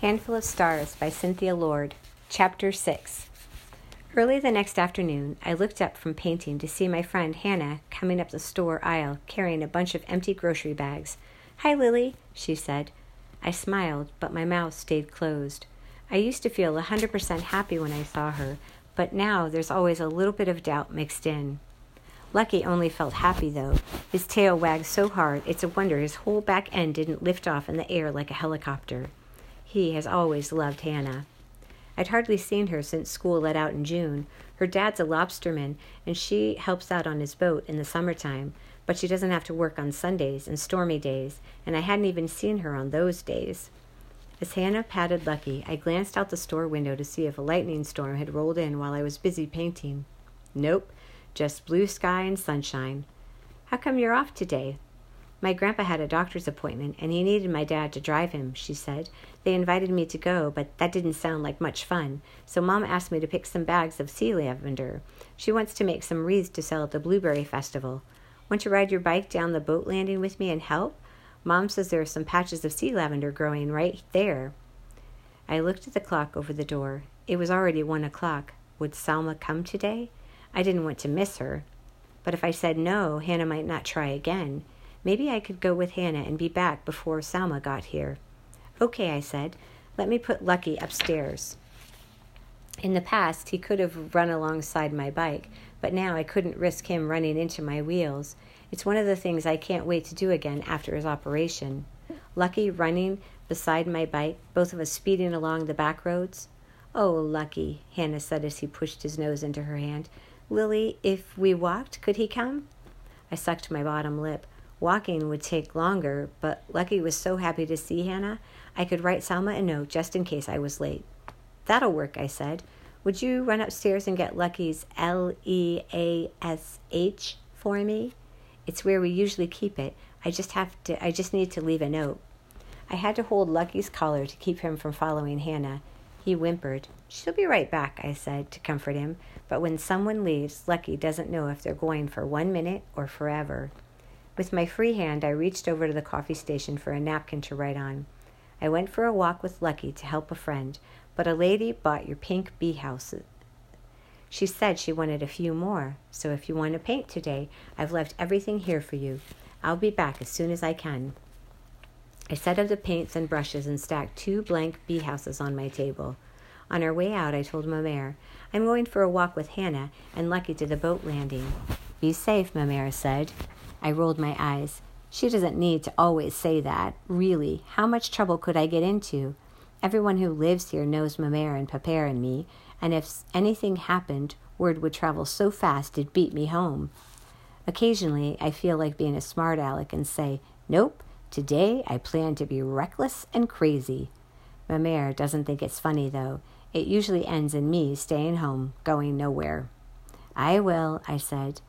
Handful of Stars by Cynthia Lord, Chapter 6. Early the next afternoon, I looked up from painting to see my friend Hannah coming up the store aisle carrying a bunch of empty grocery bags. Hi, Lily, she said. I smiled, but my mouth stayed closed. I used to feel a 100% happy when I saw her, but now there's always a little bit of doubt mixed in. Lucky only felt happy, though. His tail wagged so hard it's a wonder his whole back end didn't lift off in the air like a helicopter. He has always loved Hannah. I'd hardly seen her since school let out in June. Her dad's a lobsterman, and she helps out on his boat in the summertime, but she doesn't have to work on Sundays and stormy days, and I hadn't even seen her on those days. As Hannah patted Lucky, I glanced out the store window to see if a lightning storm had rolled in while I was busy painting. Nope, just blue sky and sunshine. How come you're off today? My grandpa had a doctor's appointment and he needed my dad to drive him, she said. They invited me to go, but that didn't sound like much fun. So mom asked me to pick some bags of sea lavender. She wants to make some wreaths to sell at the Blueberry Festival. Want to ride your bike down the boat landing with me and help? Mom says there are some patches of sea lavender growing right there. I looked at the clock over the door. It was already one o'clock. Would Salma come today? I didn't want to miss her. But if I said no, Hannah might not try again. Maybe I could go with Hannah and be back before Salma got here. Okay, I said. Let me put Lucky upstairs. In the past, he could have run alongside my bike, but now I couldn't risk him running into my wheels. It's one of the things I can't wait to do again after his operation. Lucky running beside my bike, both of us speeding along the back roads. Oh, Lucky, Hannah said as he pushed his nose into her hand. Lily, if we walked, could he come? I sucked my bottom lip. Walking would take longer, but Lucky was so happy to see Hannah, I could write Salma a note just in case I was late. That'll work, I said. Would you run upstairs and get Lucky's L E A S H for me? It's where we usually keep it. I just have to I just need to leave a note. I had to hold Lucky's collar to keep him from following Hannah. He whimpered. She'll be right back, I said to comfort him. But when someone leaves, Lucky doesn't know if they're going for one minute or forever. With my free hand, I reached over to the coffee station for a napkin to write on. I went for a walk with Lucky to help a friend, but a lady bought your pink bee houses. She said she wanted a few more, so if you want to paint today, I've left everything here for you. I'll be back as soon as I can. I set up the paints and brushes and stacked two blank bee houses on my table. On our way out, I told Mamere, I'm going for a walk with Hannah and Lucky to the boat landing. Be safe, Mamere said. I rolled my eyes. She doesn't need to always say that. Really, how much trouble could I get into? Everyone who lives here knows Mamere and Pepere and me, and if anything happened, word would travel so fast it'd beat me home. Occasionally, I feel like being a smart aleck and say, Nope, today I plan to be reckless and crazy. Mamere doesn't think it's funny, though. It usually ends in me staying home, going nowhere. I will, I said.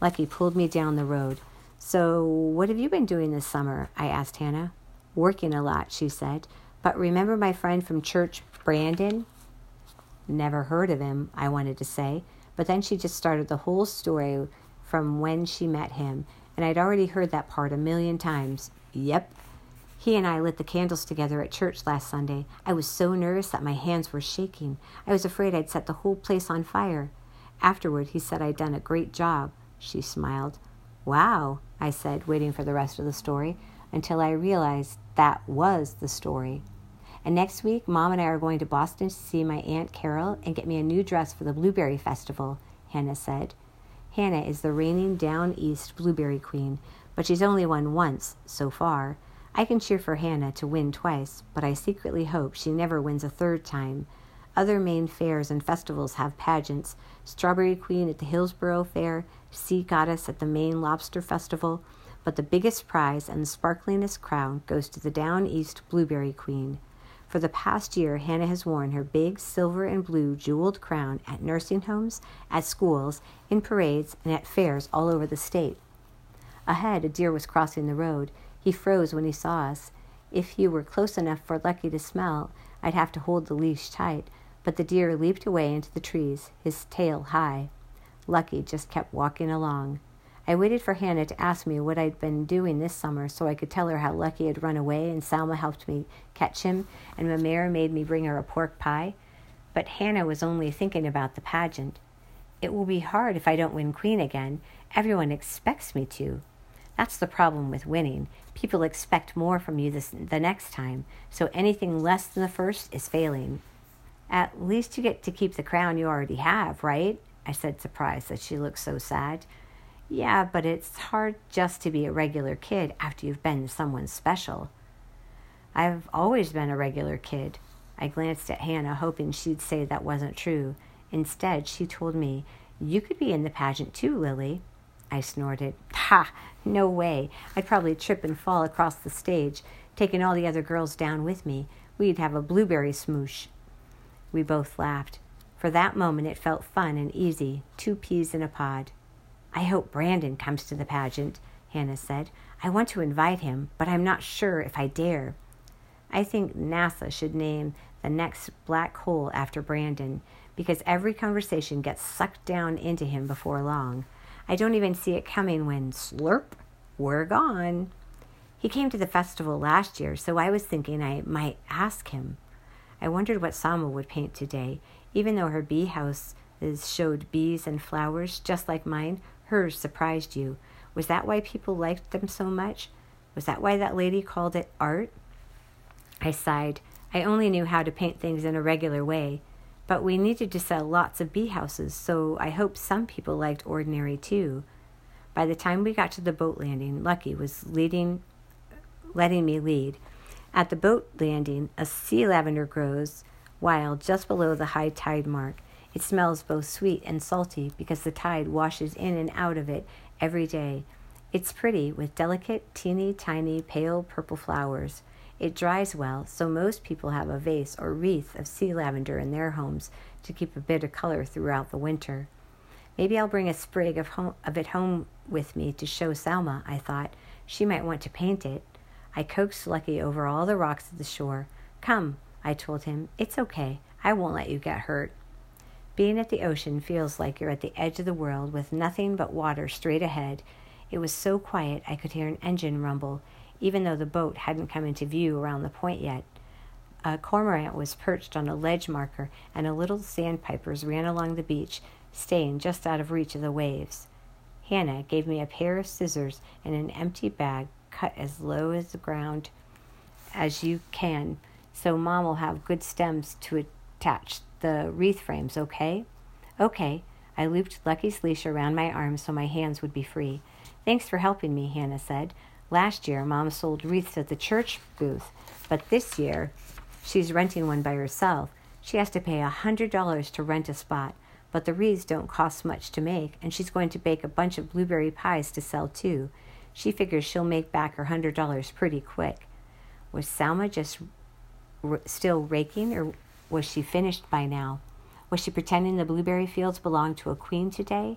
Lucky pulled me down the road. So, what have you been doing this summer? I asked Hannah. Working a lot, she said. But remember my friend from church, Brandon? Never heard of him, I wanted to say. But then she just started the whole story from when she met him, and I'd already heard that part a million times. Yep. He and I lit the candles together at church last Sunday. I was so nervous that my hands were shaking. I was afraid I'd set the whole place on fire. Afterward, he said I'd done a great job. She smiled. Wow, I said, waiting for the rest of the story, until I realized that was the story. And next week, Mom and I are going to Boston to see my Aunt Carol and get me a new dress for the Blueberry Festival, Hannah said. Hannah is the reigning down east blueberry queen, but she's only won once so far. I can cheer for Hannah to win twice, but I secretly hope she never wins a third time. Other Maine fairs and festivals have pageants Strawberry Queen at the Hillsborough Fair, Sea Goddess at the Maine Lobster Festival, but the biggest prize and the sparklingest crown goes to the Down East Blueberry Queen. For the past year, Hannah has worn her big silver and blue jeweled crown at nursing homes, at schools, in parades, and at fairs all over the state. Ahead, a deer was crossing the road. He froze when he saw us. If he were close enough for Lucky to smell, I'd have to hold the leash tight, but the deer leaped away into the trees, his tail high. Lucky just kept walking along. I waited for Hannah to ask me what I'd been doing this summer so I could tell her how Lucky had run away and Salma helped me catch him and Mamere made me bring her a pork pie. But Hannah was only thinking about the pageant. It will be hard if I don't win queen again. Everyone expects me to. That's the problem with winning. People expect more from you this, the next time, so anything less than the first is failing. At least you get to keep the crown you already have, right? I said, surprised that she looked so sad. Yeah, but it's hard just to be a regular kid after you've been someone special. I've always been a regular kid. I glanced at Hannah, hoping she'd say that wasn't true. Instead, she told me, You could be in the pageant too, Lily. I snorted. Ha! No way. I'd probably trip and fall across the stage, taking all the other girls down with me. We'd have a blueberry smoosh. We both laughed. For that moment, it felt fun and easy two peas in a pod. I hope Brandon comes to the pageant, Hannah said. I want to invite him, but I'm not sure if I dare. I think NASA should name the next black hole after Brandon because every conversation gets sucked down into him before long. I don't even see it coming when slurp, we're gone. He came to the festival last year, so I was thinking I might ask him. I wondered what Salma would paint today. Even though her bee house showed bees and flowers just like mine, Hers surprised you. Was that why people liked them so much? Was that why that lady called it art? I sighed. I only knew how to paint things in a regular way, but we needed to sell lots of bee houses, so I hoped some people liked ordinary too. By the time we got to the boat landing, Lucky was leading, letting me lead. At the boat landing, a sea lavender grows wild just below the high tide mark. It smells both sweet and salty because the tide washes in and out of it every day. It's pretty with delicate, teeny tiny, pale purple flowers. It dries well, so most people have a vase or wreath of sea lavender in their homes to keep a bit of color throughout the winter. Maybe I'll bring a sprig of, home, of it home with me to show Salma, I thought. She might want to paint it. I coaxed Lucky over all the rocks of the shore. Come, I told him. It's okay. I won't let you get hurt. Being at the ocean feels like you're at the edge of the world with nothing but water straight ahead. It was so quiet I could hear an engine rumble, even though the boat hadn't come into view around the point yet. A cormorant was perched on a ledge marker, and a little sandpipers ran along the beach, staying just out of reach of the waves. Hannah gave me a pair of scissors and an empty bag cut as low as the ground as you can, so Mom will have good stems to attach the wreath frames, okay? Okay. I looped Lucky's leash around my arms so my hands would be free. Thanks for helping me, Hannah said. Last year, Mom sold wreaths at the church booth, but this year, she's renting one by herself. She has to pay a $100 to rent a spot, but the wreaths don't cost much to make, and she's going to bake a bunch of blueberry pies to sell too. She figures she'll make back her $100 pretty quick. Was Salma just r- still raking, or was she finished by now? Was she pretending the blueberry fields belonged to a queen today?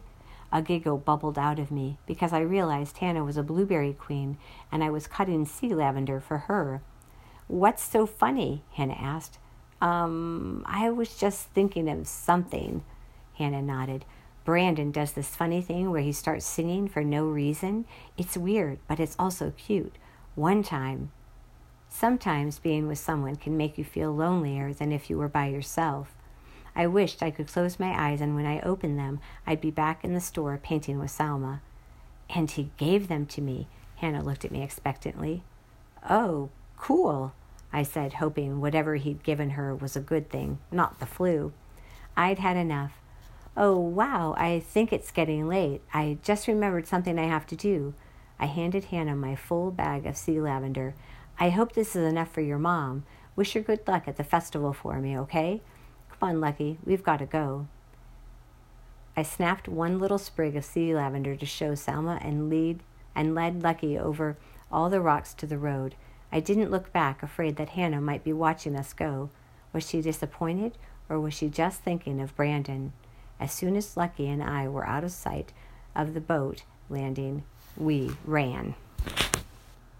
A giggle bubbled out of me because I realized Hannah was a blueberry queen and I was cutting sea lavender for her. What's so funny? Hannah asked. Um, I was just thinking of something. Hannah nodded. Brandon does this funny thing where he starts singing for no reason. It's weird, but it's also cute. One time, Sometimes being with someone can make you feel lonelier than if you were by yourself. I wished I could close my eyes, and when I opened them, I'd be back in the store painting with Salma. And he gave them to me. Hannah looked at me expectantly. Oh, cool, I said, hoping whatever he'd given her was a good thing, not the flu. I'd had enough. Oh, wow, I think it's getting late. I just remembered something I have to do. I handed Hannah my full bag of sea lavender. I hope this is enough for your mom. Wish her good luck at the festival for me, okay? Come on, Lucky, we've got to go. I snapped one little sprig of sea lavender to show Salma and lead and led Lucky over all the rocks to the road. I didn't look back, afraid that Hannah might be watching us go. Was she disappointed, or was she just thinking of Brandon? As soon as Lucky and I were out of sight of the boat landing, we ran.